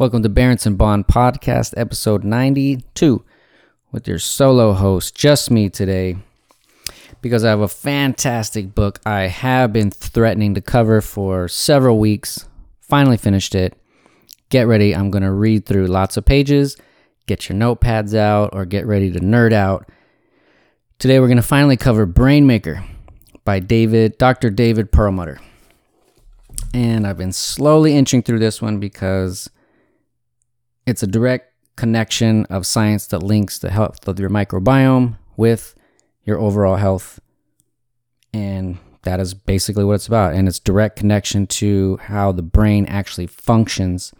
Welcome to Berenson Bond Podcast, episode 92, with your solo host, just me today, because I have a fantastic book I have been threatening to cover for several weeks. Finally finished it. Get ready, I'm going to read through lots of pages. Get your notepads out or get ready to nerd out. Today, we're going to finally cover Brainmaker by David, Dr. David Perlmutter. And I've been slowly inching through this one because it's a direct connection of science that links the health of your microbiome with your overall health. And that is basically what it's about. And it's direct connection to how the brain actually functions.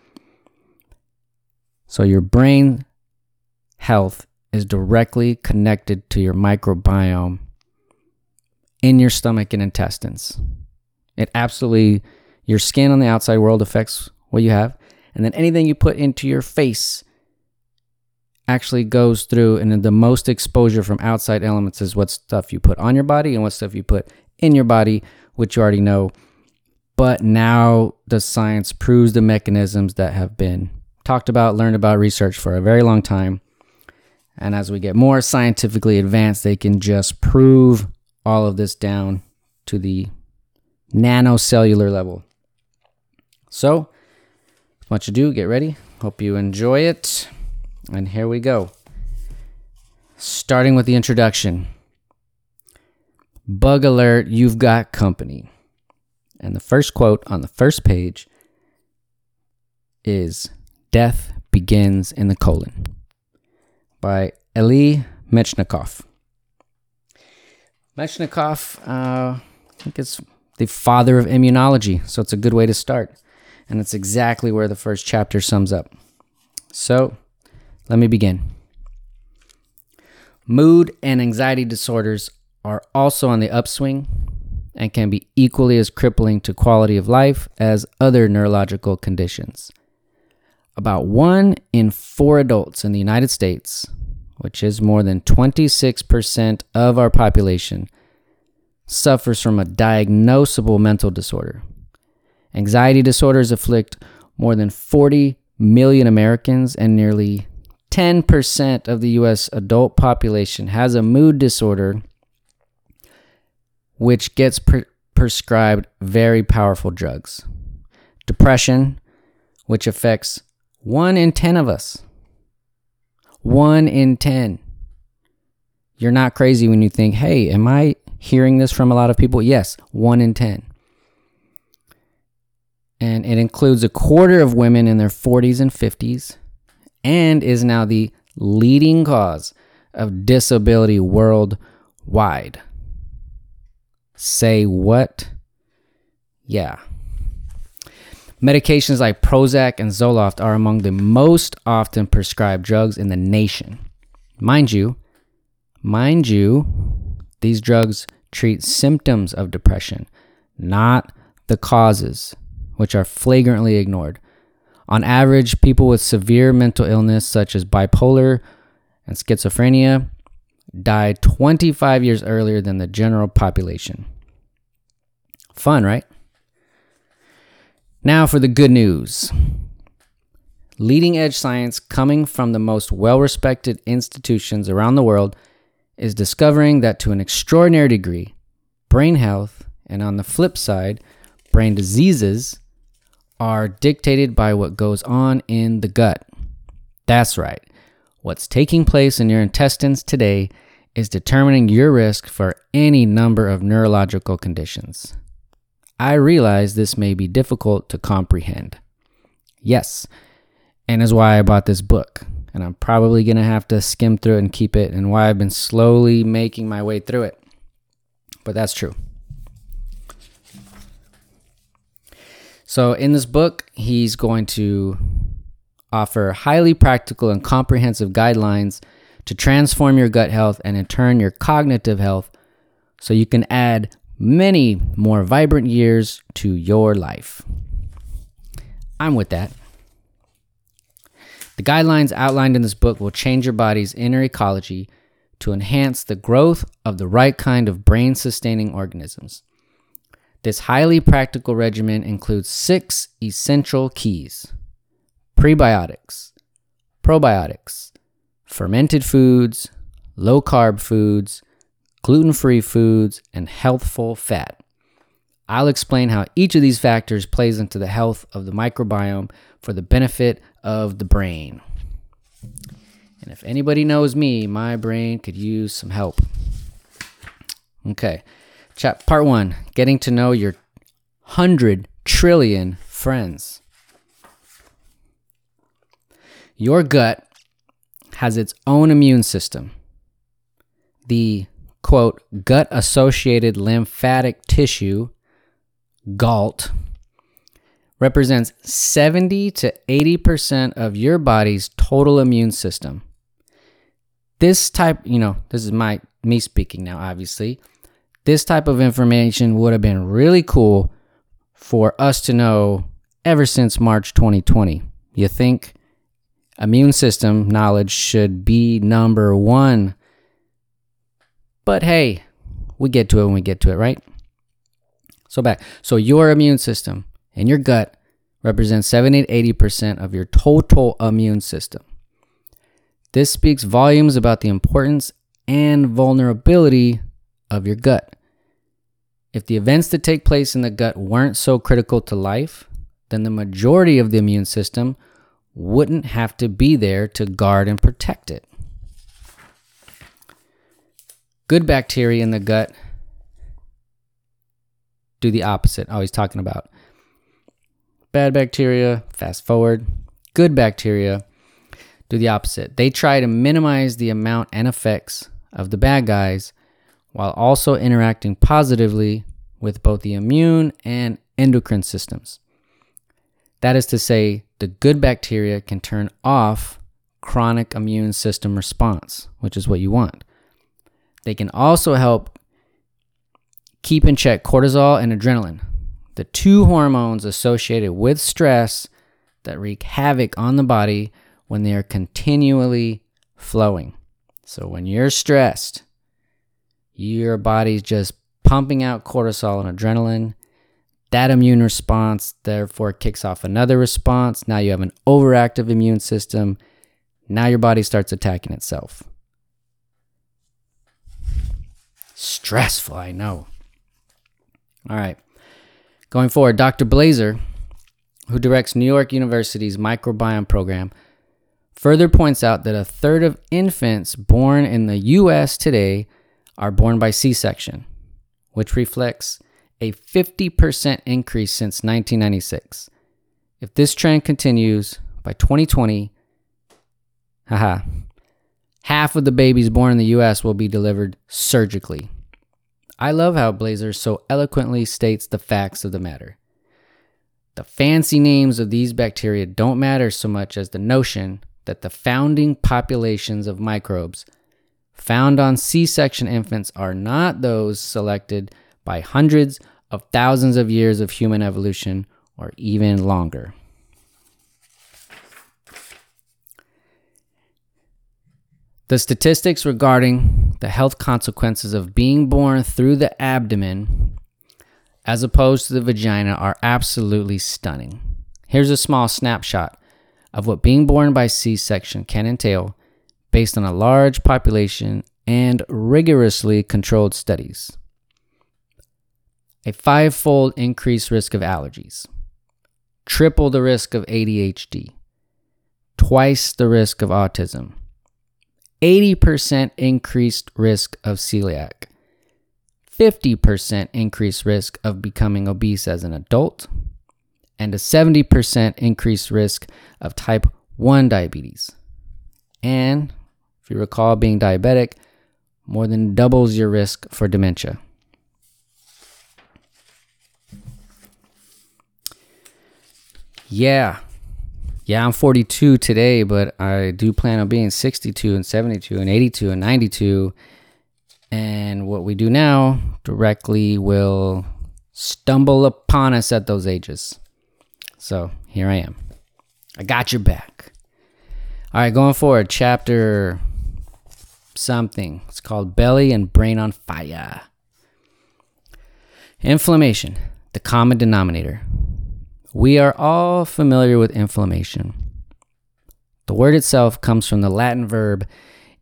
So your brain health is directly connected to your microbiome in your stomach and intestines. It absolutely your skin on the outside world affects what you have. And then anything you put into your face actually goes through. And then the most exposure from outside elements is what stuff you put on your body and what stuff you put in your body, which you already know. But now the science proves the mechanisms that have been talked about, learned about, researched for a very long time. And as we get more scientifically advanced, they can just prove all of this down to the nanocellular level. So, much ado, get ready. Hope you enjoy it. And here we go. Starting with the introduction Bug alert, you've got company. And the first quote on the first page is Death begins in the colon by Eli Metchnikoff. Metchnikoff, uh, I think it's the father of immunology, so it's a good way to start. And it's exactly where the first chapter sums up. So, let me begin. Mood and anxiety disorders are also on the upswing and can be equally as crippling to quality of life as other neurological conditions. About one in four adults in the United States, which is more than 26% of our population, suffers from a diagnosable mental disorder. Anxiety disorders afflict more than 40 million Americans, and nearly 10% of the US adult population has a mood disorder, which gets pre- prescribed very powerful drugs. Depression, which affects 1 in 10 of us. 1 in 10. You're not crazy when you think, hey, am I hearing this from a lot of people? Yes, 1 in 10 and it includes a quarter of women in their 40s and 50s and is now the leading cause of disability worldwide. Say what? Yeah. Medications like Prozac and Zoloft are among the most often prescribed drugs in the nation. Mind you, mind you, these drugs treat symptoms of depression, not the causes which are flagrantly ignored. On average, people with severe mental illness, such as bipolar and schizophrenia, die 25 years earlier than the general population. Fun, right? Now for the good news. Leading edge science coming from the most well respected institutions around the world is discovering that to an extraordinary degree, brain health, and on the flip side, brain diseases are dictated by what goes on in the gut. That's right. What's taking place in your intestines today is determining your risk for any number of neurological conditions. I realize this may be difficult to comprehend. Yes, and is why I bought this book. And I'm probably going to have to skim through it and keep it, and why I've been slowly making my way through it. But that's true. So, in this book, he's going to offer highly practical and comprehensive guidelines to transform your gut health and, in turn, your cognitive health so you can add many more vibrant years to your life. I'm with that. The guidelines outlined in this book will change your body's inner ecology to enhance the growth of the right kind of brain sustaining organisms. This highly practical regimen includes six essential keys prebiotics, probiotics, fermented foods, low carb foods, gluten free foods, and healthful fat. I'll explain how each of these factors plays into the health of the microbiome for the benefit of the brain. And if anybody knows me, my brain could use some help. Okay. Part 1, getting to know your 100 trillion friends. Your gut has its own immune system. The quote, gut associated lymphatic tissue, GALT, represents 70 to 80% of your body's total immune system. This type, you know, this is my me speaking now obviously. This type of information would have been really cool for us to know ever since March 2020. You think immune system knowledge should be number one. But hey, we get to it when we get to it, right? So back. So your immune system and your gut represents 70 to 80% of your total immune system. This speaks volumes about the importance and vulnerability of your gut. If the events that take place in the gut weren't so critical to life, then the majority of the immune system wouldn't have to be there to guard and protect it. Good bacteria in the gut do the opposite. Oh, he's talking about bad bacteria, fast forward. Good bacteria do the opposite. They try to minimize the amount and effects of the bad guys while also interacting positively with both the immune and endocrine systems. That is to say, the good bacteria can turn off chronic immune system response, which is what you want. They can also help keep in check cortisol and adrenaline, the two hormones associated with stress that wreak havoc on the body when they are continually flowing. So when you're stressed, your body's just pumping out cortisol and adrenaline that immune response therefore kicks off another response. Now you have an overactive immune system. Now your body starts attacking itself. Stressful, I know. All right. Going forward, Dr. Blaser, who directs New York University's microbiome program, further points out that a third of infants born in the US today are born by C section, which reflects a 50% increase since 1996. If this trend continues by 2020, haha, half of the babies born in the US will be delivered surgically. I love how Blaser so eloquently states the facts of the matter. The fancy names of these bacteria don't matter so much as the notion that the founding populations of microbes found on C section infants are not those selected by hundreds of thousands of years of human evolution or even longer. The statistics regarding the health consequences of being born through the abdomen as opposed to the vagina are absolutely stunning. Here's a small snapshot of what being born by C section can entail based on a large population and rigorously controlled studies. A five fold increased risk of allergies, triple the risk of ADHD, twice the risk of autism, 80% increased risk of celiac, 50% increased risk of becoming obese as an adult, and a 70% increased risk of type 1 diabetes. And you recall being diabetic, more than doubles your risk for dementia. Yeah. Yeah, I'm 42 today, but I do plan on being 62 and 72 and 82 and 92. And what we do now directly will stumble upon us at those ages. So here I am. I got your back. All right, going forward, chapter something. It's called Belly and Brain on Fire. Inflammation, the common denominator. We are all familiar with inflammation. The word itself comes from the Latin verb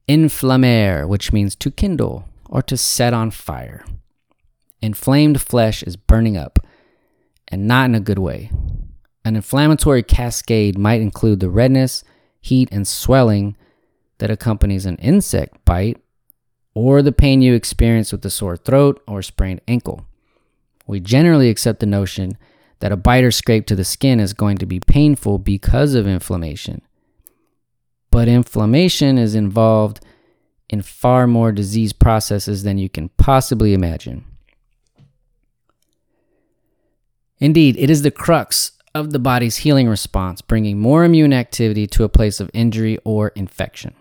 inflammare, which means to kindle or to set on fire. Inflamed flesh is burning up, and not in a good way. An inflammatory cascade might include the redness, heat, and swelling that accompanies an insect bite or the pain you experience with a sore throat or sprained ankle. We generally accept the notion that a bite or scrape to the skin is going to be painful because of inflammation. But inflammation is involved in far more disease processes than you can possibly imagine. Indeed, it is the crux of the body's healing response, bringing more immune activity to a place of injury or infection.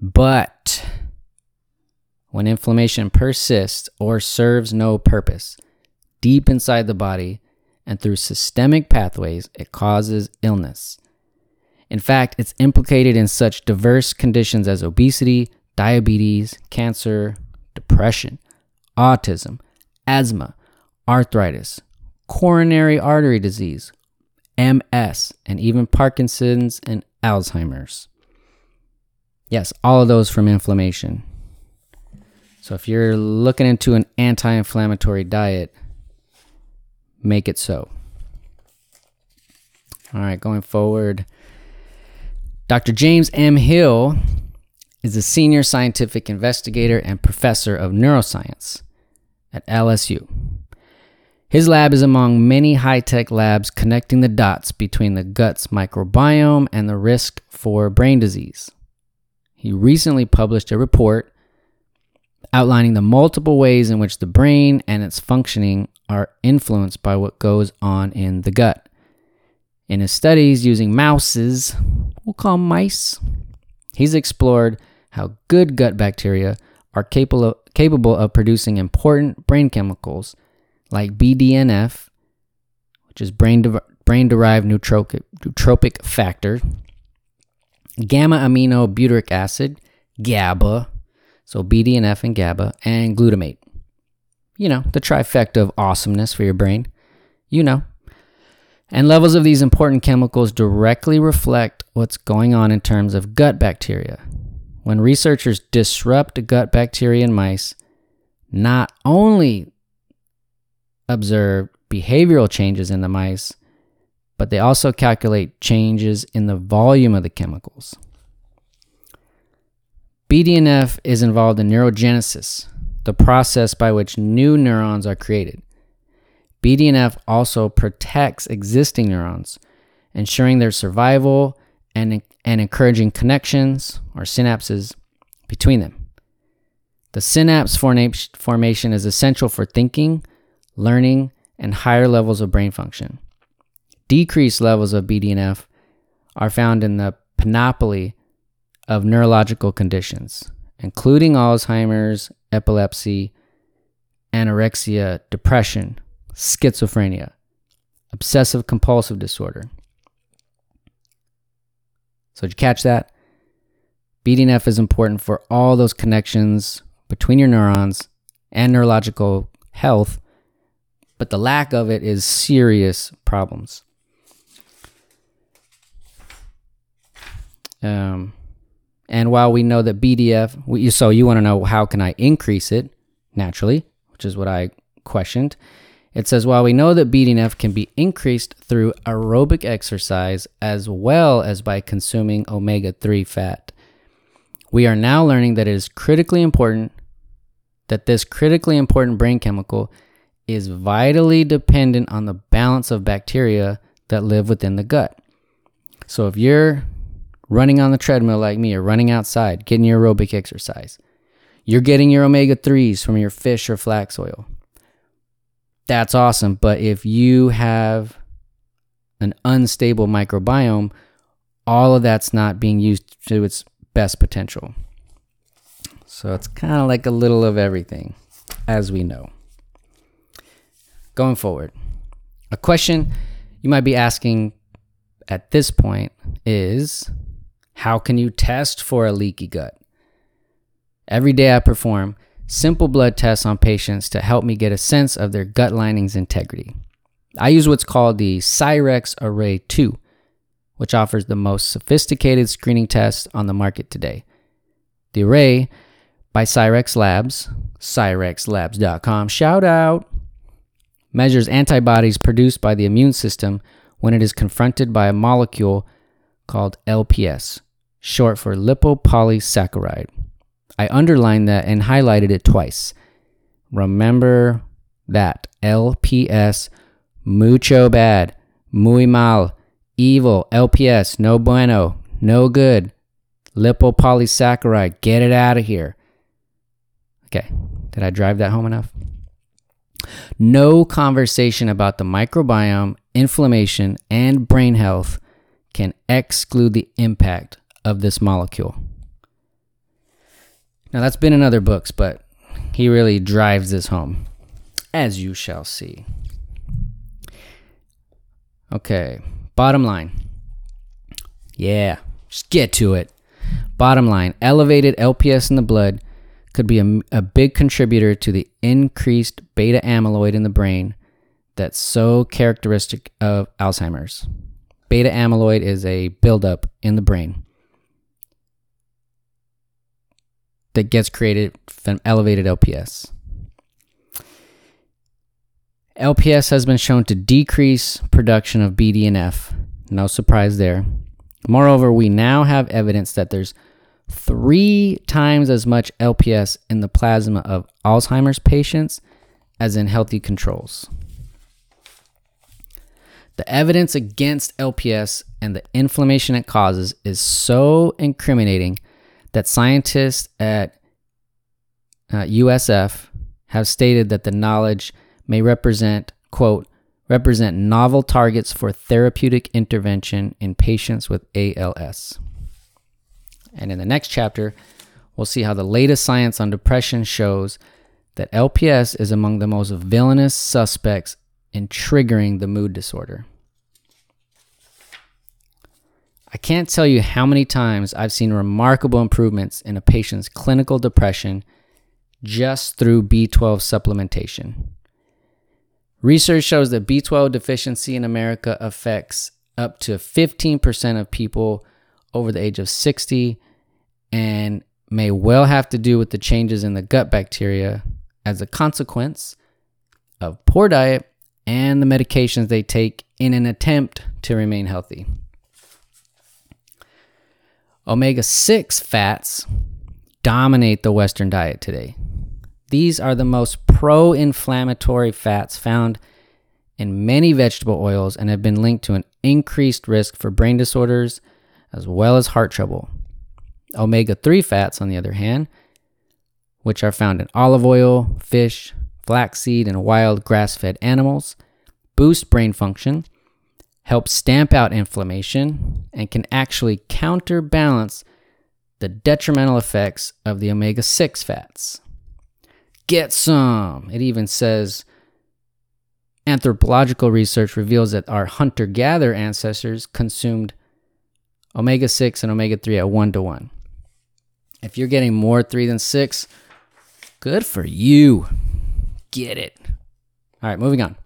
But when inflammation persists or serves no purpose deep inside the body and through systemic pathways, it causes illness. In fact, it's implicated in such diverse conditions as obesity, diabetes, cancer, depression, autism, asthma, arthritis, coronary artery disease, MS, and even Parkinson's and Alzheimer's. Yes, all of those from inflammation. So if you're looking into an anti inflammatory diet, make it so. All right, going forward. Dr. James M. Hill is a senior scientific investigator and professor of neuroscience at LSU. His lab is among many high tech labs connecting the dots between the gut's microbiome and the risk for brain disease. He recently published a report outlining the multiple ways in which the brain and its functioning are influenced by what goes on in the gut. In his studies using mouses, we'll call mice, he's explored how good gut bacteria are capable of, capable of producing important brain chemicals like BDNF, which is brain, de- brain derived nootropic, nootropic factor, gamma amino butyric acid, GABA, so BDNF and GABA, and glutamate. You know, the trifecta of awesomeness for your brain. You know. And levels of these important chemicals directly reflect what's going on in terms of gut bacteria. When researchers disrupt gut bacteria in mice, not only observe behavioral changes in the mice, but they also calculate changes in the volume of the chemicals. BDNF is involved in neurogenesis, the process by which new neurons are created. BDNF also protects existing neurons, ensuring their survival and, and encouraging connections or synapses between them. The synapse formation is essential for thinking, learning, and higher levels of brain function. Decreased levels of BDNF are found in the panoply of neurological conditions, including Alzheimer's, epilepsy, anorexia, depression, schizophrenia, obsessive compulsive disorder. So, did you catch that? BDNF is important for all those connections between your neurons and neurological health but the lack of it is serious problems. Um, and while we know that BDF, so you want to know how can I increase it naturally, which is what I questioned. It says while we know that BDNF can be increased through aerobic exercise as well as by consuming omega 3 fat, we are now learning that it is critically important that this critically important brain chemical is vitally dependent on the balance of bacteria that live within the gut. So if you're running on the treadmill like me or running outside, getting your aerobic exercise, you're getting your omega 3s from your fish or flax oil. That's awesome. But if you have an unstable microbiome, all of that's not being used to its best potential. So it's kind of like a little of everything, as we know going forward. A question you might be asking at this point is how can you test for a leaky gut? Every day I perform simple blood tests on patients to help me get a sense of their gut lining's integrity. I use what's called the Cyrex Array 2, which offers the most sophisticated screening test on the market today. The Array by Cyrex Labs, cyrexlabs.com, shout out, measures antibodies produced by the immune system when it is confronted by a molecule called LPS, short for lipopolysaccharide. I underlined that and highlighted it twice. Remember that. LPS, mucho bad, muy mal, evil, LPS, no bueno, no good, lipopolysaccharide, get it out of here. Okay, did I drive that home enough? No conversation about the microbiome, inflammation, and brain health can exclude the impact of this molecule. Now, that's been in other books, but he really drives this home, as you shall see. Okay, bottom line. Yeah, just get to it. Bottom line elevated LPS in the blood could be a, a big contributor to the increased beta amyloid in the brain that's so characteristic of Alzheimer's. Beta amyloid is a buildup in the brain that gets created from elevated LPS. LPS has been shown to decrease production of BDNF. No surprise there. Moreover, we now have evidence that there's three times as much LPS in the plasma of Alzheimer's patients as in healthy controls. The evidence against LPS and the inflammation it causes is so incriminating that scientists at uh, USF have stated that the knowledge may represent, quote, represent novel targets for therapeutic intervention in patients with ALS. And in the next chapter, we'll see how the latest science on depression shows that LPS is among the most villainous suspects in triggering the mood disorder. I can't tell you how many times I've seen remarkable improvements in a patient's clinical depression just through B12 supplementation. Research shows that B12 deficiency in America affects up to 15% of people over the age of 60 and may well have to do with the changes in the gut bacteria as a consequence of poor diet and the medications they take in an attempt to remain healthy. Omega 6 fats dominate the Western diet today. These are the most pro inflammatory fats found in many vegetable oils and have been linked to an increased risk for brain disorders as well as heart trouble. Omega 3 fats, on the other hand, which are found in olive oil, fish, flaxseed, and wild grass fed animals, boost brain function, help stamp out inflammation, and can actually counterbalance the detrimental effects of the omega 6 fats. Get some! It even says anthropological research reveals that our hunter gatherer ancestors consumed omega 6 and omega 3 at 1 to 1. If you're getting more 3 than 6, good for you. Get it. All right, moving on.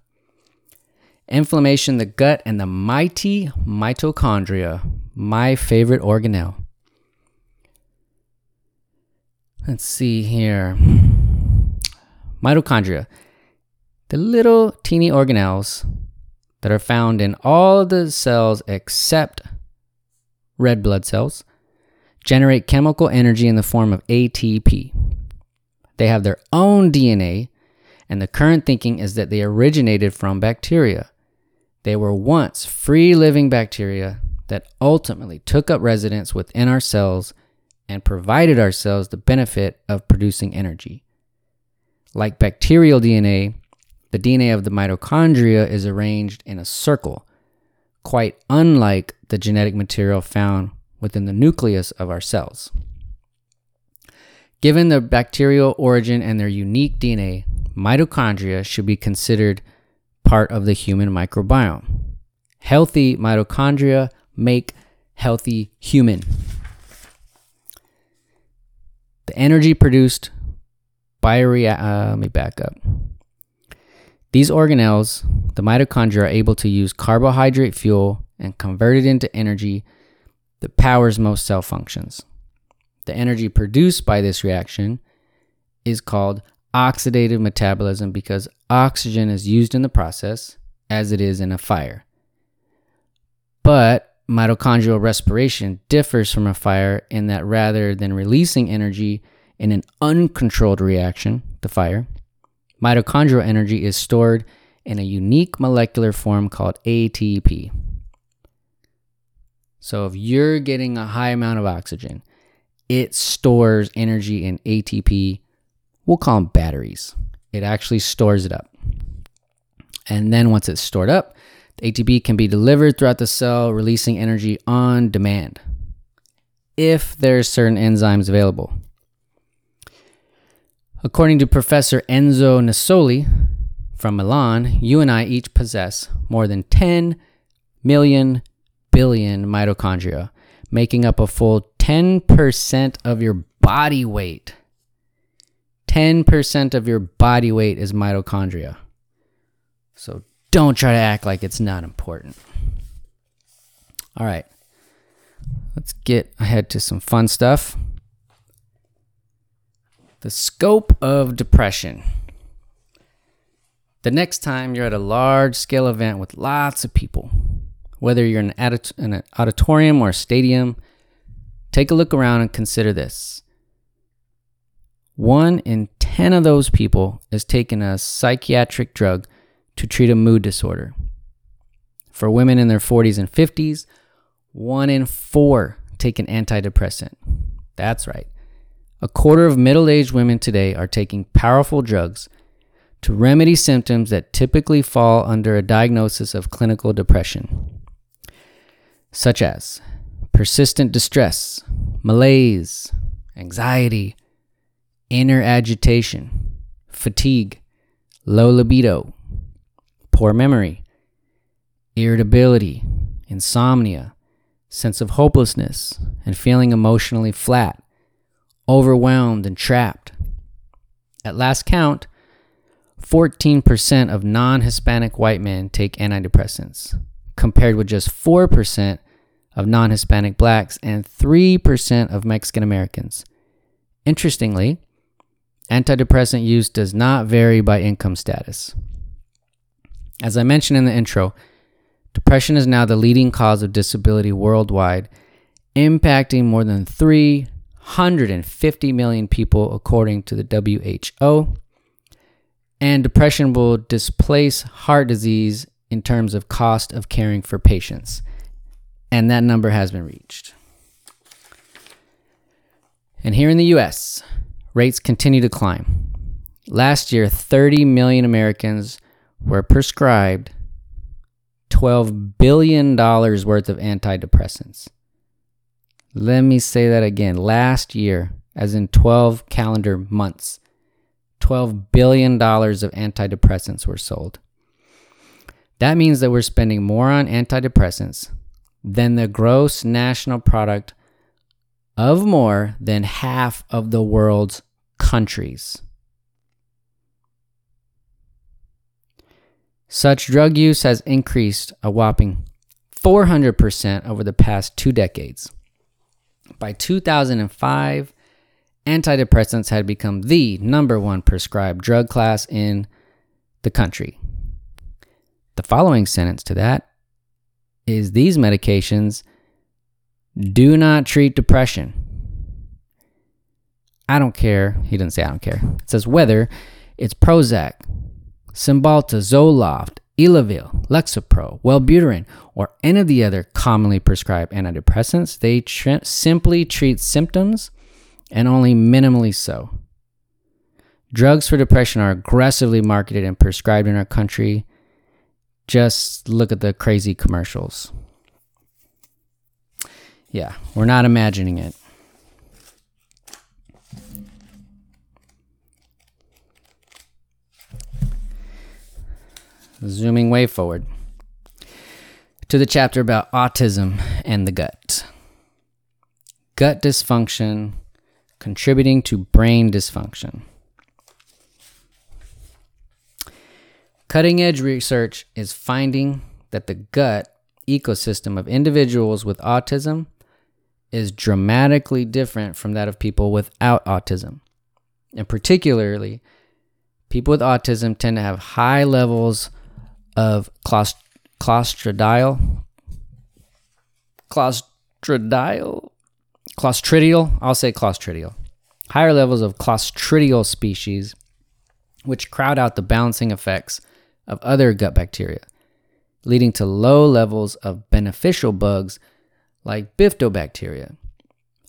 Inflammation, the gut, and the mighty mitochondria, my favorite organelle. Let's see here. Mitochondria, the little teeny organelles that are found in all the cells except red blood cells, generate chemical energy in the form of ATP. They have their own DNA, and the current thinking is that they originated from bacteria. They were once free living bacteria that ultimately took up residence within our cells and provided our cells the benefit of producing energy. Like bacterial DNA, the DNA of the mitochondria is arranged in a circle quite unlike the genetic material found within the nucleus of our cells. Given their bacterial origin and their unique DNA, mitochondria should be considered part of the human microbiome. Healthy mitochondria make healthy human. The energy produced by rea- uh, let me back up. These organelles, the mitochondria, are able to use carbohydrate fuel and convert it into energy that powers most cell functions. The energy produced by this reaction is called oxidative metabolism because oxygen is used in the process as it is in a fire. But mitochondrial respiration differs from a fire in that rather than releasing energy in an uncontrolled reaction, the fire, mitochondrial energy is stored in a unique molecular form called ATP. So if you're getting a high amount of oxygen, it stores energy in ATP. We'll call them batteries. It actually stores it up. And then once it's stored up, the ATP can be delivered throughout the cell, releasing energy on demand if there's certain enzymes available. According to Professor Enzo Nisoli from Milan, you and I each possess more than 10 million billion mitochondria, making up a full 10% of your body weight. 10% of your body weight is mitochondria. So don't try to act like it's not important. All right. Let's get ahead to some fun stuff. The scope of depression. The next time you're at a large scale event with lots of people, whether you're in an auditorium or a stadium, take a look around and consider this. One in 10 of those people is taking a psychiatric drug to treat a mood disorder. For women in their 40s and 50s, one in four take an antidepressant. That's right. A quarter of middle aged women today are taking powerful drugs to remedy symptoms that typically fall under a diagnosis of clinical depression, such as persistent distress, malaise, anxiety, inner agitation, fatigue, low libido, poor memory, irritability, insomnia, sense of hopelessness, and feeling emotionally flat overwhelmed, and trapped. At last count, 14% of non Hispanic white men take antidepressants, compared with just 4% of non Hispanic blacks and 3% of Mexican Americans. Interestingly, antidepressant use does not vary by income status. As I mentioned in the intro, depression is now the leading cause of disability worldwide, impacting more than 350 million people, according to the WHO. And depression will displace heart disease in terms of cost of caring for patients. And that number has been reached. And here in the US, rates continue to climb. Last year, 30 million Americans were prescribed $12 billion worth of antidepressants. Let me say that again. Last year, as in 12 calendar months, $12 billion of antidepressants were sold. That means that we're spending more on antidepressants than the gross national product of more than half of the world's countries. Such drug use has increased a whopping 400% over the past two decades. By 2005, antidepressants had become the number one prescribed drug class in the country. The following sentence to that is these medications do not treat depression. I don't care. He didn't say I don't care. It says whether it's Prozac, Cymbalta, Zoloft, Elavil, Lexapro, Wellbutrin, or any of the other commonly prescribed antidepressants, they tr- simply treat symptoms and only minimally so. Drugs for depression are aggressively marketed and prescribed in our country. Just look at the crazy commercials. Yeah, we're not imagining it. Zooming way forward to the chapter about autism and the gut. Gut dysfunction contributing to brain dysfunction. Cutting edge research is finding that the gut ecosystem of individuals with autism is dramatically different from that of people without autism. And particularly, people with autism tend to have high levels of clostridial, clostridial, clostridial, I'll say clostridial, higher levels of clostridial species, which crowd out the balancing effects of other gut bacteria, leading to low levels of beneficial bugs like bifidobacteria.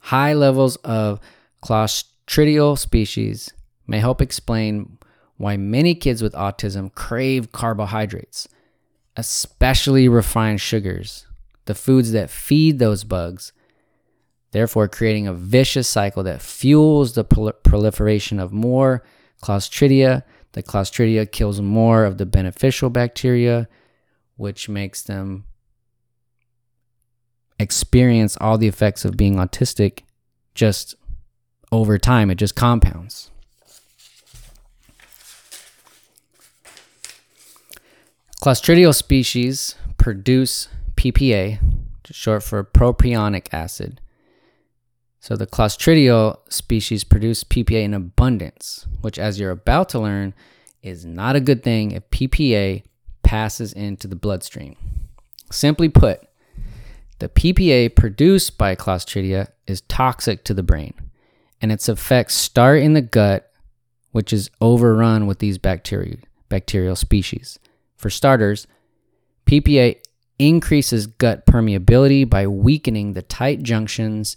High levels of clostridial species may help explain why many kids with autism crave carbohydrates, especially refined sugars, the foods that feed those bugs, therefore creating a vicious cycle that fuels the prol- proliferation of more Clostridia. The Clostridia kills more of the beneficial bacteria, which makes them experience all the effects of being autistic just over time. It just compounds. Clostridial species produce PPA, short for propionic acid. So the Clostridial species produce PPA in abundance, which, as you're about to learn, is not a good thing if PPA passes into the bloodstream. Simply put, the PPA produced by Clostridia is toxic to the brain, and its effects start in the gut, which is overrun with these bacteria, bacterial species. For starters, PPA increases gut permeability by weakening the tight junctions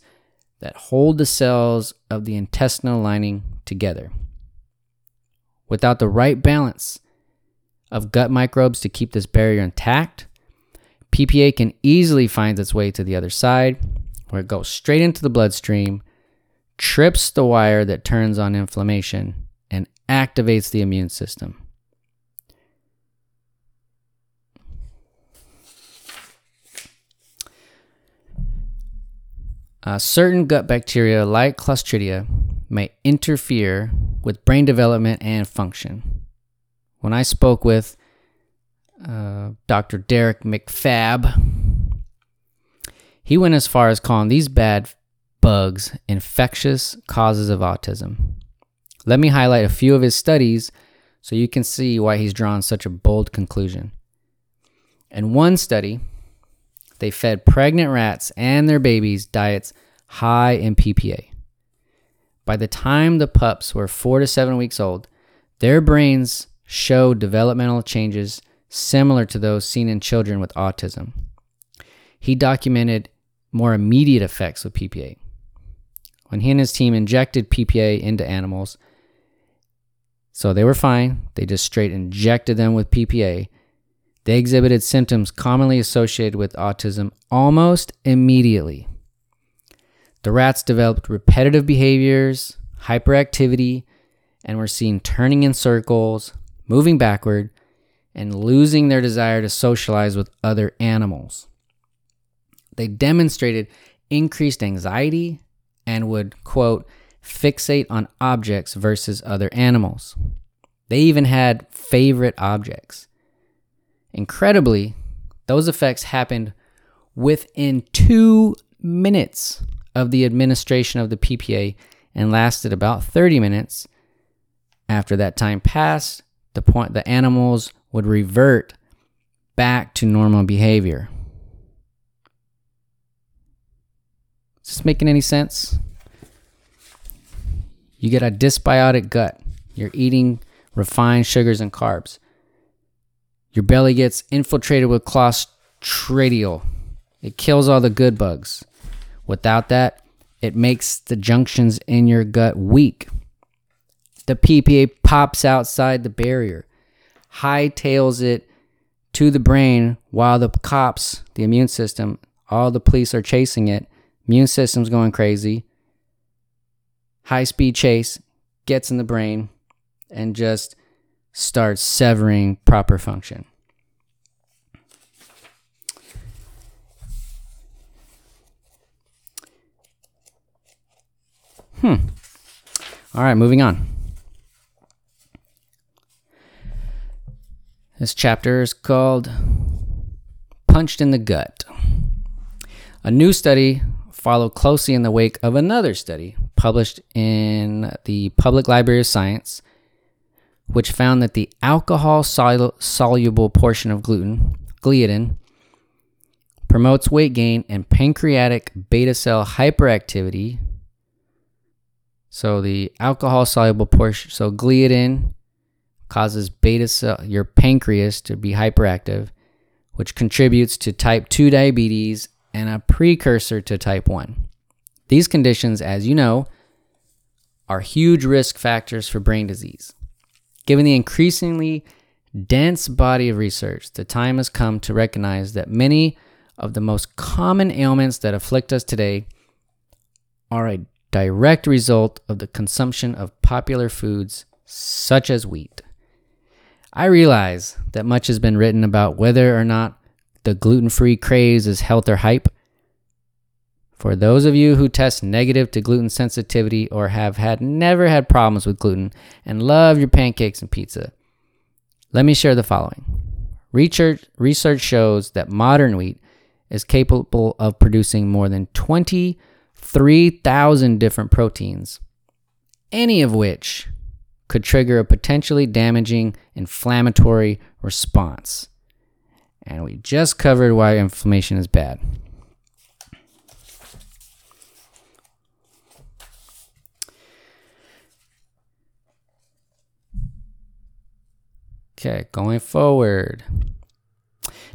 that hold the cells of the intestinal lining together. Without the right balance of gut microbes to keep this barrier intact, PPA can easily find its way to the other side, where it goes straight into the bloodstream, trips the wire that turns on inflammation, and activates the immune system. Uh, certain gut bacteria, like Clostridia, may interfere with brain development and function. When I spoke with uh, Dr. Derrick MacFabe, he went as far as calling these bad bugs infectious causes of autism. Let me highlight a few of his studies so you can see why he's drawn such a bold conclusion. In one study, they fed pregnant rats and their babies diets high in PPA. By the time the pups were four to seven weeks old, their brains showed developmental changes similar to those seen in children with autism. He documented more immediate effects with PPA. When he and his team injected PPA into animals, so they were fine, they just straight injected them with PPA they exhibited symptoms commonly associated with autism almost immediately. The rats developed repetitive behaviors, hyperactivity, and were seen turning in circles, moving backward, and losing their desire to socialize with other animals. They demonstrated increased anxiety and would, quote, fixate on objects versus other animals. They even had favorite objects. Incredibly, those effects happened within two minutes of the administration of the PPA and lasted about 30 minutes. After that time passed, the point the animals would revert back to normal behavior. Is this making any sense? You get a dysbiotic gut. You're eating refined sugars and carbs. Your belly gets infiltrated with clostridial. It kills all the good bugs. Without that, it makes the junctions in your gut weak. The PPA pops outside the barrier, hightails it to the brain while the cops, the immune system, all the police are chasing it. Immune system's going crazy. High speed chase gets in the brain and just starts severing proper function. Hmm. All right, moving on. This chapter is called punched in the gut. A new study followed closely in the wake of another study published in the Public Library of Science, which found that the alcohol soluble portion of gluten, gliadin, promotes weight gain and pancreatic beta cell hyperactivity. So the alcohol soluble portion, so gliadin causes beta cell your pancreas to be hyperactive, which contributes to type 2 diabetes and a precursor to type 1. These conditions, as you know, are huge risk factors for brain disease. Given the increasingly dense body of research, the time has come to recognize that many of the most common ailments that afflict us today are a direct result of the consumption of popular foods such as wheat. I realize that much has been written about whether or not the gluten free craze is health or hype. For those of you who test negative to gluten sensitivity or have had never had problems with gluten and love your pancakes and pizza, let me share the following. Research, research shows that modern wheat is capable of producing more than 23,000 different proteins, any of which could trigger a potentially damaging inflammatory response. And we just covered why inflammation is bad. Okay, going forward.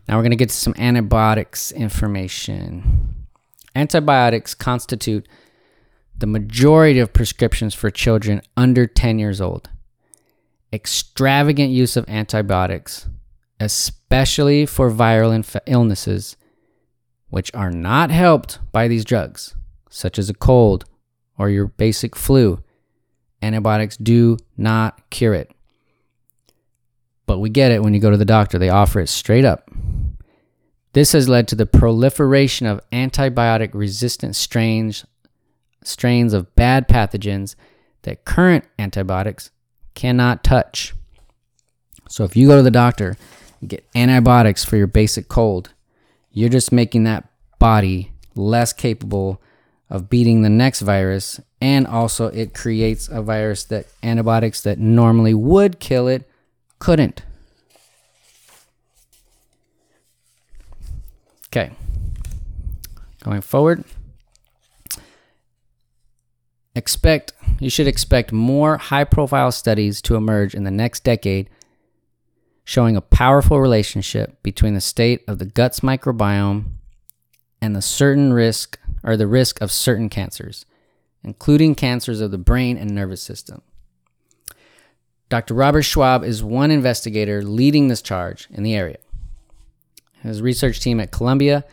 Now we're going to get to some antibiotics information. Antibiotics constitute the majority of prescriptions for children under 10 years old. Extravagant use of antibiotics, especially for viral inf- illnesses, which are not helped by these drugs, such as a cold or your basic flu. Antibiotics do not cure it. But we get it when you go to the doctor, they offer it straight up. This has led to the proliferation of antibiotic resistant strains, strains of bad pathogens that current antibiotics cannot touch. So if you go to the doctor and get antibiotics for your basic cold, you're just making that body less capable of beating the next virus and also it creates a virus that antibiotics that normally would kill it couldn't. Okay. Going forward, expect you should expect more high-profile studies to emerge in the next decade showing a powerful relationship between the state of the gut's microbiome and the certain risk or the risk of certain cancers, including cancers of the brain and nervous system. Dr. Robert Schwabe is one investigator leading this charge in the area. His research team at Columbia,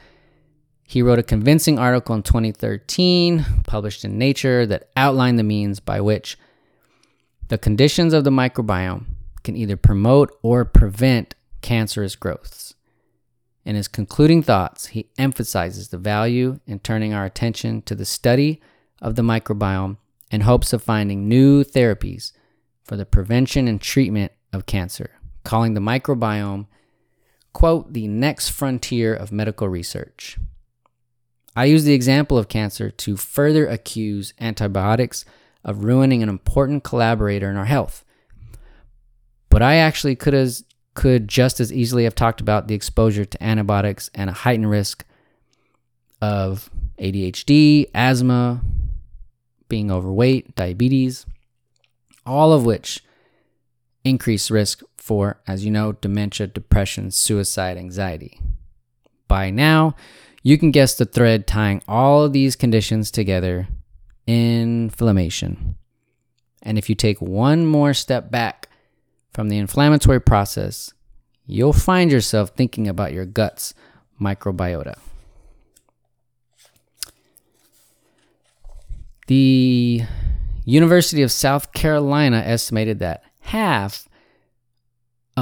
he wrote a convincing article in 2013, published in Nature, that outlined the means by which the conditions of the microbiome can either promote or prevent cancerous growths. In his concluding thoughts, he emphasizes the value in turning our attention to the study of the microbiome in hopes of finding new therapies for the prevention and treatment of cancer, calling the microbiome, quote, the next frontier of medical research. I use the example of cancer to further accuse antibiotics of ruining an important collaborator in our health. But I actually could as could just as easily have talked about the exposure to antibiotics and a heightened risk of ADHD, asthma, being overweight, diabetes, all of which increase risk for, as you know, dementia, depression, suicide, anxiety. By now, you can guess the thread tying all these conditions together inflammation. And if you take one more step back from the inflammatory process, you'll find yourself thinking about your gut's microbiota. The University of South Carolina estimated that half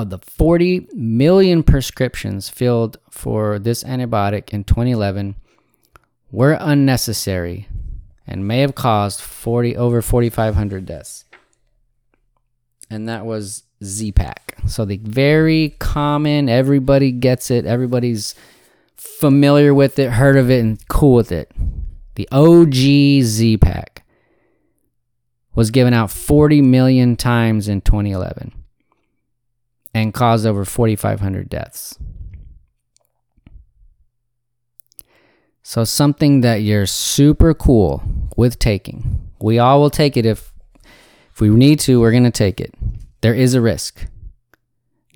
of the 40 million prescriptions filled for this antibiotic in 2011 were unnecessary and may have caused 40 over 4500 deaths. And that was Z-Pak. So the very common everybody gets it, everybody's familiar with it, heard of it, and cool with it. The OG Z Pak was given out 40 million times in 2011 and caused over 4,500 deaths. So, something that you're super cool with taking. We all will take it if if we need to, we're going to take it. There is a risk.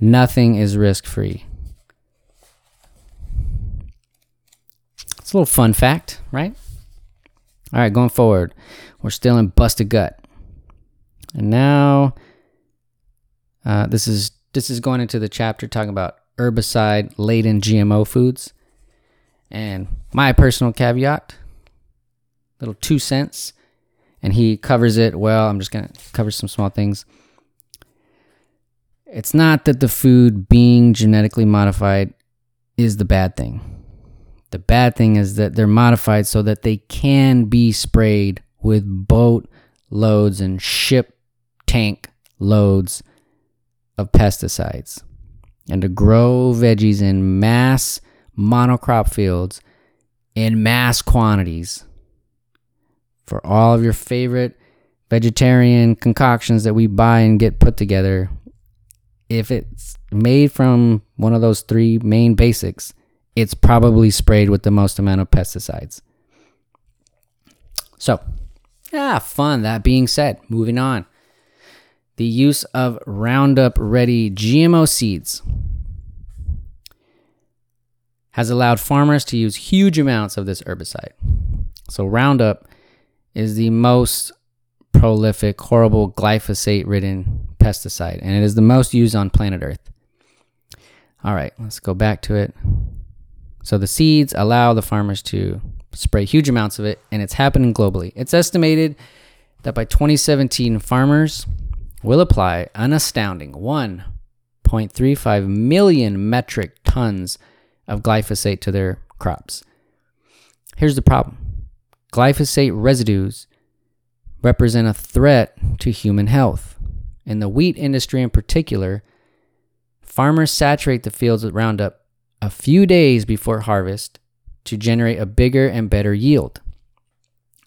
Nothing is risk free. It's a little fun fact, right? All right, going forward, we're still in busted gut, and now uh, this is this is going into the chapter talking about herbicide laden GMO foods, and my personal caveat, little two cents, and he covers it well. I'm just gonna cover some small things. It's not that the food being genetically modified is the bad thing. The bad thing is that they're modified so that they can be sprayed with boat loads and ship tank loads of pesticides. And to grow veggies in mass monocrop fields in mass quantities for all of your favorite vegetarian concoctions that we buy and get put together. If it's made from one of those three main basics, it's probably sprayed with the most amount of pesticides. So, ah, fun. That being said, moving on. The use of Roundup Ready GMO seeds has allowed farmers to use huge amounts of this herbicide. So, Roundup is the most prolific, horrible glyphosate ridden pesticide, and it is the most used on planet Earth. All right, let's go back to it. So the seeds allow the farmers to spray huge amounts of it, and it's happening globally. It's estimated that by 2017, farmers will apply an astounding 1.35 million metric tons of glyphosate to their crops. Here's the problem glyphosate residues represent a threat to human health. In the wheat industry in particular, farmers saturate the fields with Roundup a few days before harvest to generate a bigger and better yield.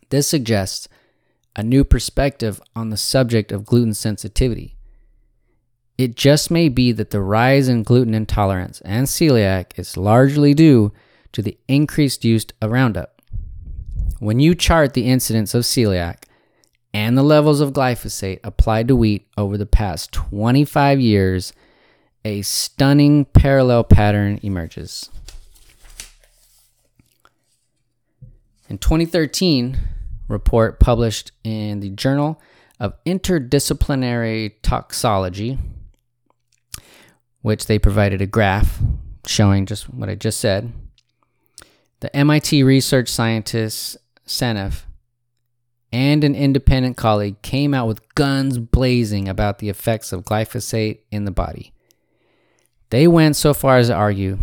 This suggests a new perspective on the subject of gluten sensitivity. It just may be that the rise in gluten intolerance and celiac is largely due to the increased use of Roundup. When you chart the incidence of celiac and the levels of glyphosate applied to wheat over the past 25 years, a stunning parallel pattern emerges. In 2013, report published in the Journal of Interdisciplinary Toxicology, which they provided a graph showing just what I just said. The MIT research scientist Seneff and an independent colleague came out with guns blazing about the effects of glyphosate in the body. They went so far as to argue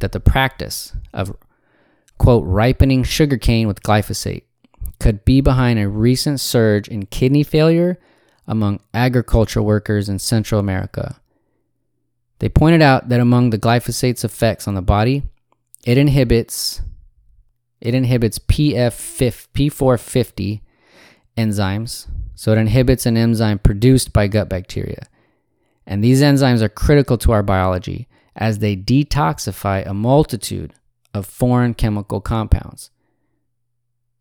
that the practice of, quote, ripening sugarcane with glyphosate could be behind a recent surge in kidney failure among agricultural workers in Central America. They pointed out that among the glyphosate's effects on the body, it inhibits it inhibits PF P450 enzymes. So it inhibits an enzyme produced by gut bacteria. And these enzymes are critical to our biology as they detoxify a multitude of foreign chemical compounds.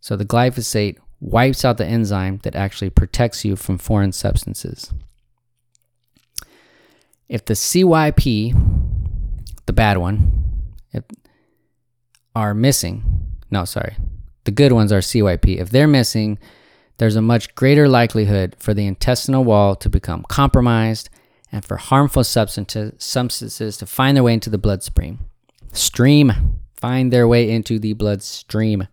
So the glyphosate wipes out the enzyme that actually protects you from foreign substances. If the CYP, the bad one, if, are missing, no, sorry, the good ones are CYP. If they're missing, there's a much greater likelihood for the intestinal wall to become compromised and for harmful substances to find their way into the bloodstream. Stream, find their way into the bloodstream.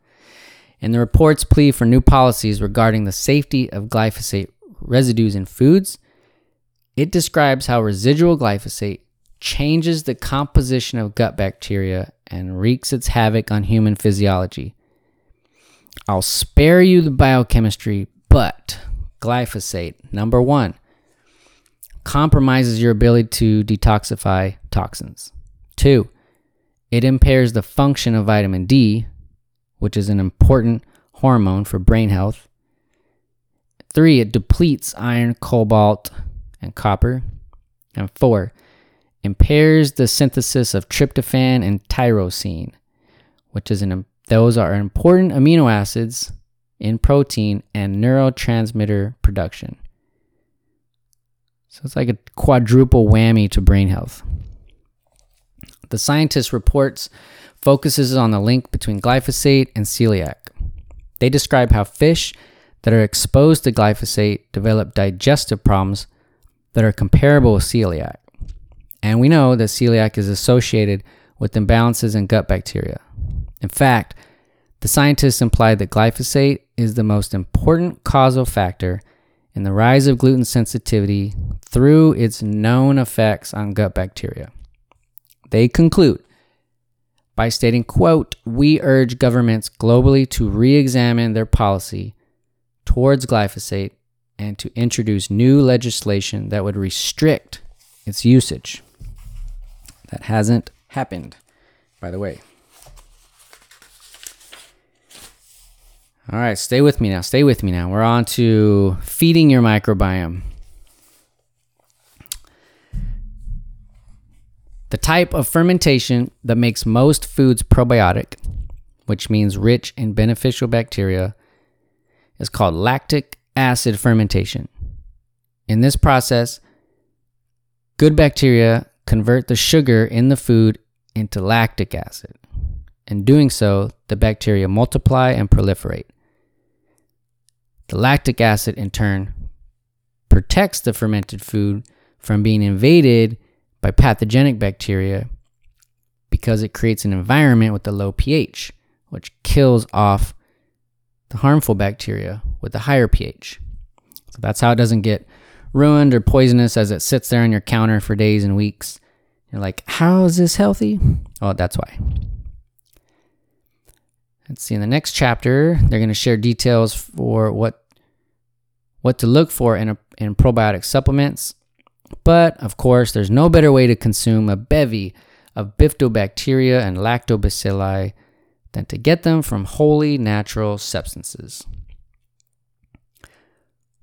In the report's plea for new policies regarding the safety of glyphosate residues in foods, it describes how residual glyphosate changes the composition of gut bacteria and wreaks its havoc on human physiology. I'll spare you the biochemistry, but glyphosate, number one, compromises your ability to detoxify toxins. Two, it impairs the function of vitamin D, which is an important hormone for brain health. Three, it depletes iron, cobalt, and copper. And four, impairs the synthesis of tryptophan and tyrosine, which is an those are important amino acids in protein and neurotransmitter production. So it's like a quadruple whammy to brain health. The scientist reports focuses on the link between glyphosate and celiac. They describe how fish that are exposed to glyphosate develop digestive problems that are comparable with celiac. And we know that celiac is associated with imbalances in gut bacteria. In fact, the scientists implied that glyphosate is the most important causal factor in the rise of gluten sensitivity through its known effects on gut bacteria. They conclude by stating, quote, "We urge governments globally to re-examine their policy towards glyphosate and to introduce new legislation that would restrict its usage." That hasn't happened, by the way. All right, stay with me now. Stay with me now. We're on to feeding your microbiome. The type of fermentation that makes most foods probiotic, which means rich in beneficial bacteria, is called lactic acid fermentation. In this process, good bacteria convert the sugar in the food into lactic acid. In doing so, the bacteria multiply and proliferate. The lactic acid, in turn, protects the fermented food from being invaded by pathogenic bacteria because it creates an environment with a low pH, which kills off the harmful bacteria with a higher pH. So that's how it doesn't get ruined or poisonous as it sits there on your counter for days and weeks. You're like, how is this healthy? Oh, that's why. Let's see. In the next chapter, they're going to share details for what what to look for in, a, in probiotic supplements. But of course, there's no better way to consume a bevy of bifidobacteria and lactobacilli than to get them from wholly natural substances.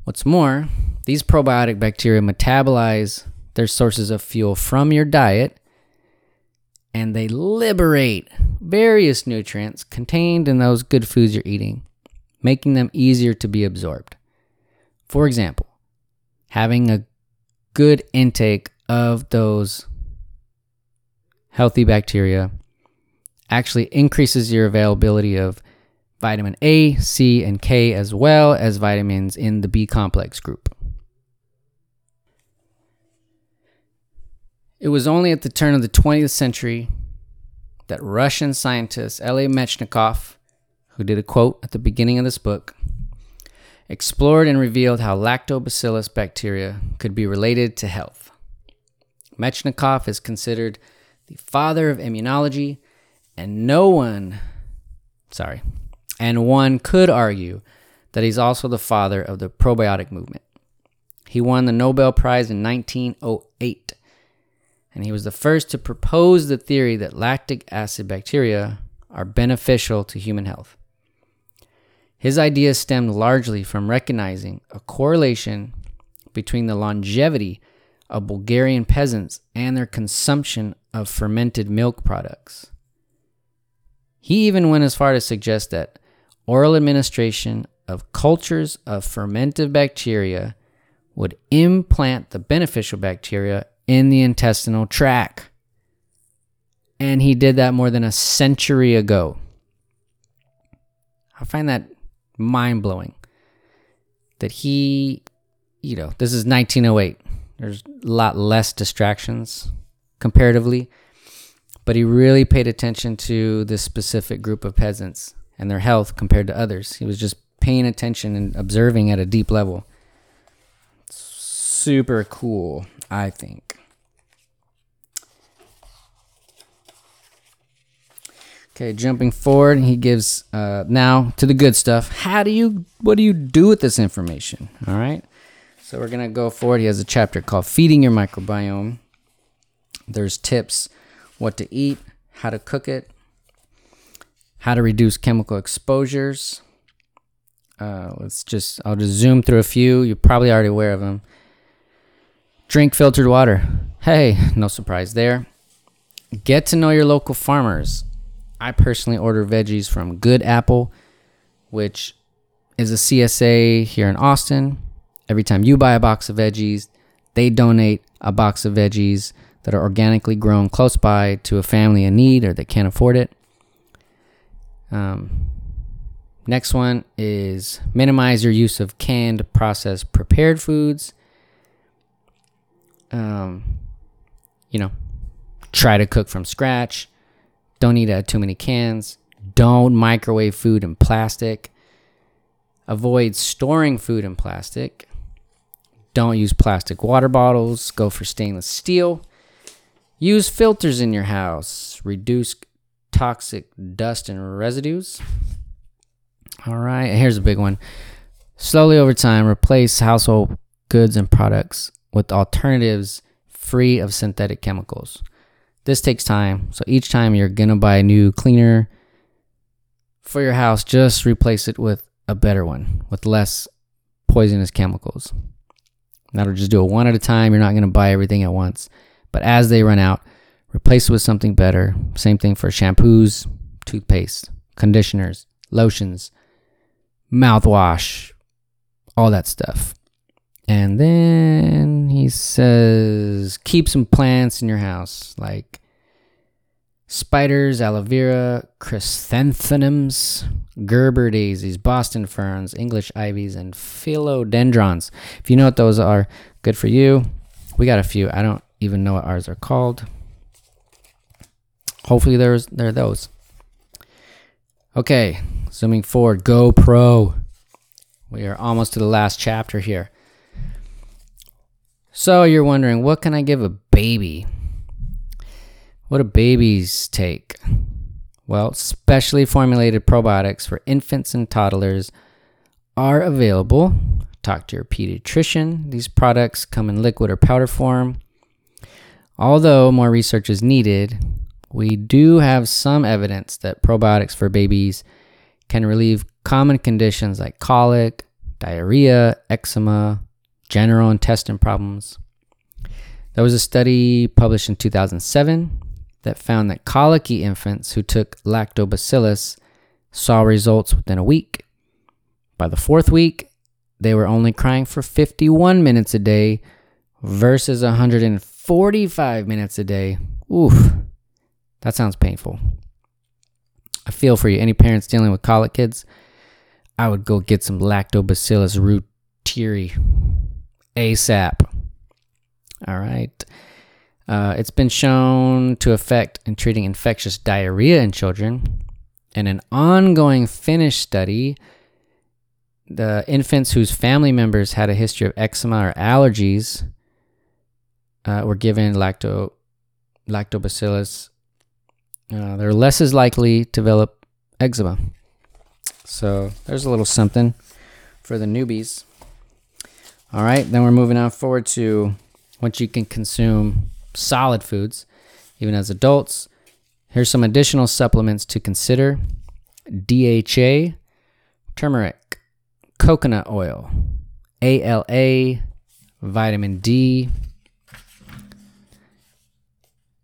What's more, these probiotic bacteria metabolize their sources of fuel from your diet and they liberate various nutrients contained in those good foods you're eating, making them easier to be absorbed. For example, having a good intake of those healthy bacteria actually increases your availability of vitamin A, C, and K, as well as vitamins in the B complex group. It was only at the turn of the 20th century that Russian scientist L.A. Metchnikoff, who did a quote at the beginning of this book, explored and revealed how lactobacillus bacteria could be related to health. Metchnikoff is considered the father of immunology, and no one, sorry, and one could argue that he's also the father of the probiotic movement. He won the Nobel Prize in 1908 and he was the first to propose the theory that lactic acid bacteria are beneficial to human health. His idea stemmed largely from recognizing a correlation between the longevity of Bulgarian peasants and their consumption of fermented milk products. He even went as far to suggest that oral administration of cultures of fermented bacteria would implant the beneficial bacteria in the intestinal tract. And he did that more than a century ago. I find that mind blowing that he, you know, this is 1908. There's a lot less distractions comparatively, but he really paid attention to this specific group of peasants and their health compared to others. He was just paying attention and observing at a deep level. Super cool, I think. Okay, jumping forward, he gives uh, now to the good stuff. How do you, what do you do with this information? All right. So we're going to go forward. He has a chapter called Feeding Your Microbiome. There's tips what to eat, how to cook it, how to reduce chemical exposures. Uh, let's just, I'll just zoom through a few. You're probably already aware of them. Drink filtered water. Hey, no surprise there. Get to know your local farmers. I personally order veggies from Good Apple, which is a CSA here in Austin. Every time you buy a box of veggies, they donate a box of veggies that are organically grown close by to a family in need or that can't afford it. Um, next one is minimize your use of canned, processed, prepared foods. Um, you know, try to cook from scratch. Don't eat out of too many cans. Don't microwave food in plastic. Avoid storing food in plastic. Don't use plastic water bottles. Go for stainless steel. Use filters in your house. Reduce toxic dust and residues. All right, here's a big one. Slowly over time, replace household goods and products with alternatives free of synthetic chemicals. This takes time. So each time you're going to buy a new cleaner for your house, just replace it with a better one with less poisonous chemicals. That'll just do it one at a time. You're not going to buy everything at once. But as they run out, replace it with something better. Same thing for shampoos, toothpaste, conditioners, lotions, mouthwash, all that stuff. And then he says, keep some plants in your house like spiders, aloe vera, chrysanthemums, Gerber daisies, Boston ferns, English ivies, and philodendrons. If you know what those are, good for you. We got a few. I don't even know what ours are called. Hopefully, there's there are those. Okay, zooming forward, GoPro. We are almost to the last chapter here. So you're wondering, what can I give a baby? What do babies take? Well, specially formulated probiotics for infants and toddlers are available. Talk to your pediatrician. These products come in liquid or powder form. Although more research is needed, we do have some evidence that probiotics for babies can relieve common conditions like colic, diarrhea, eczema, general intestine problems. There was a study published in 2007 that found that colicky infants who took lactobacillus saw results within a week. By the fourth week, they were only crying for 51 minutes a day versus 145 minutes a day. Oof, that sounds painful. I feel for you. Any parents dealing with colic kids, I would go get some lactobacillus reuteri ASAP. All right. Uh, it's been shown to affect in treating infectious diarrhea in children. In an ongoing Finnish study, the infants whose family members had a history of eczema or allergies uh, were given lacto lactobacillus. Uh, they're less as likely to develop eczema. So there's a little something for the newbies. All right, then we're moving on forward to once you can consume solid foods, even as adults. Here's some additional supplements to consider DHA, turmeric, coconut oil, ALA, vitamin D,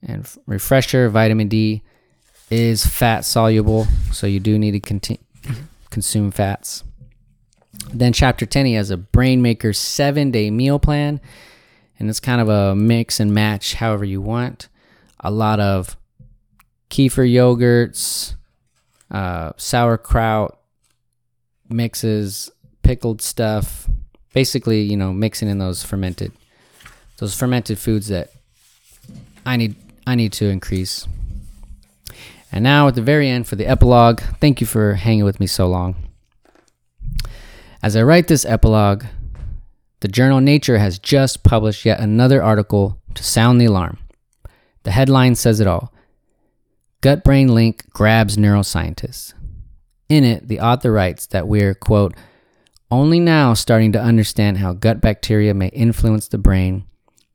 and refresher vitamin D is fat soluble, so you do need to conti- consume fats. Then chapter 10, he has a Brain Maker seven day meal plan. And it's kind of a mix and match however you want. A lot of kefir yogurts, uh, sauerkraut mixes, pickled stuff. Basically, you know, mixing in those fermented, those fermented foods that I need, I need to increase. And now at the very end for the epilogue, thank you for hanging with me so long. As I write this epilogue, the journal Nature has just published yet another article to sound the alarm. The headline says it all Gut brain link grabs neuroscientists. In it, the author writes that we're, quote, only now starting to understand how gut bacteria may influence the brain,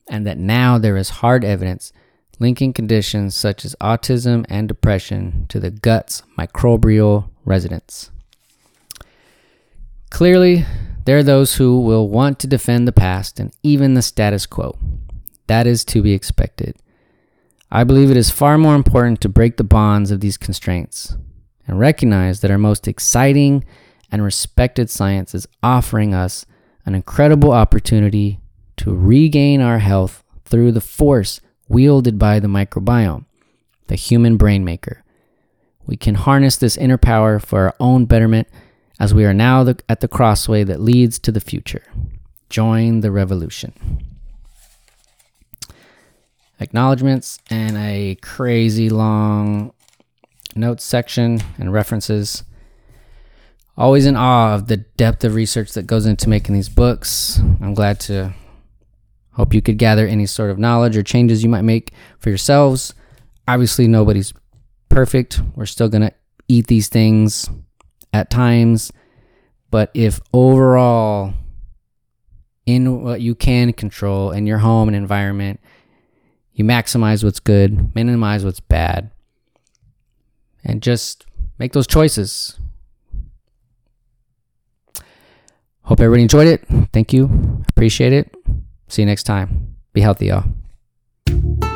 and that now there is hard evidence linking conditions such as autism and depression to the gut's microbial residents. Clearly, there are those who will want to defend the past and even the status quo. That is to be expected. I believe it is far more important to break the bonds of these constraints and recognize that our most exciting and respected science is offering us an incredible opportunity to regain our health through the force wielded by the microbiome, the human brain maker. We can harness this inner power for our own betterment as we are now the, at the crossway that leads to the future. Join the revolution. Acknowledgements and a crazy long notes section and references. Always in awe of the depth of research that goes into making these books. I'm glad to Hope you could gather any sort of knowledge or changes you might make for yourselves. Obviously, nobody's perfect. We're still going to eat these things at times. But if overall, in what you can control in your home and environment, you maximize what's good, minimize what's bad, and just make those choices. Hope everybody enjoyed it. Thank you. Appreciate it. See you next time. Be healthy, y'all.